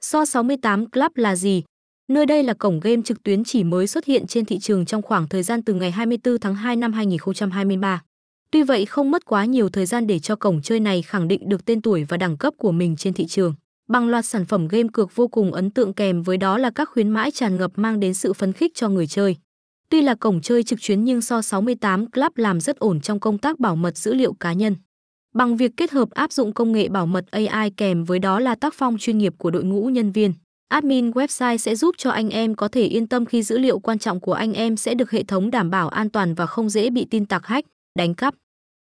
So 68 Club là gì? Nơi đây là cổng game trực tuyến chỉ mới xuất hiện trên thị trường trong khoảng thời gian từ ngày 24 tháng 2 năm 2023. Tuy vậy, không mất quá nhiều thời gian để cho cổng chơi này khẳng định được tên tuổi và đẳng cấp của mình trên thị trường. Bằng loạt sản phẩm game cược vô cùng ấn tượng kèm với đó là các khuyến mãi tràn ngập mang đến sự phấn khích cho người chơi. Tuy là cổng chơi trực tuyến nhưng So 68 Club làm rất ổn trong công tác bảo mật dữ liệu cá nhân. Bằng việc kết hợp áp dụng công nghệ bảo mật AI kèm với đó là tác phong chuyên nghiệp của đội ngũ nhân viên, admin website sẽ giúp cho anh em có thể yên tâm khi dữ liệu quan trọng của anh em sẽ được hệ thống đảm bảo an toàn và không dễ bị tin tặc hack, đánh cắp.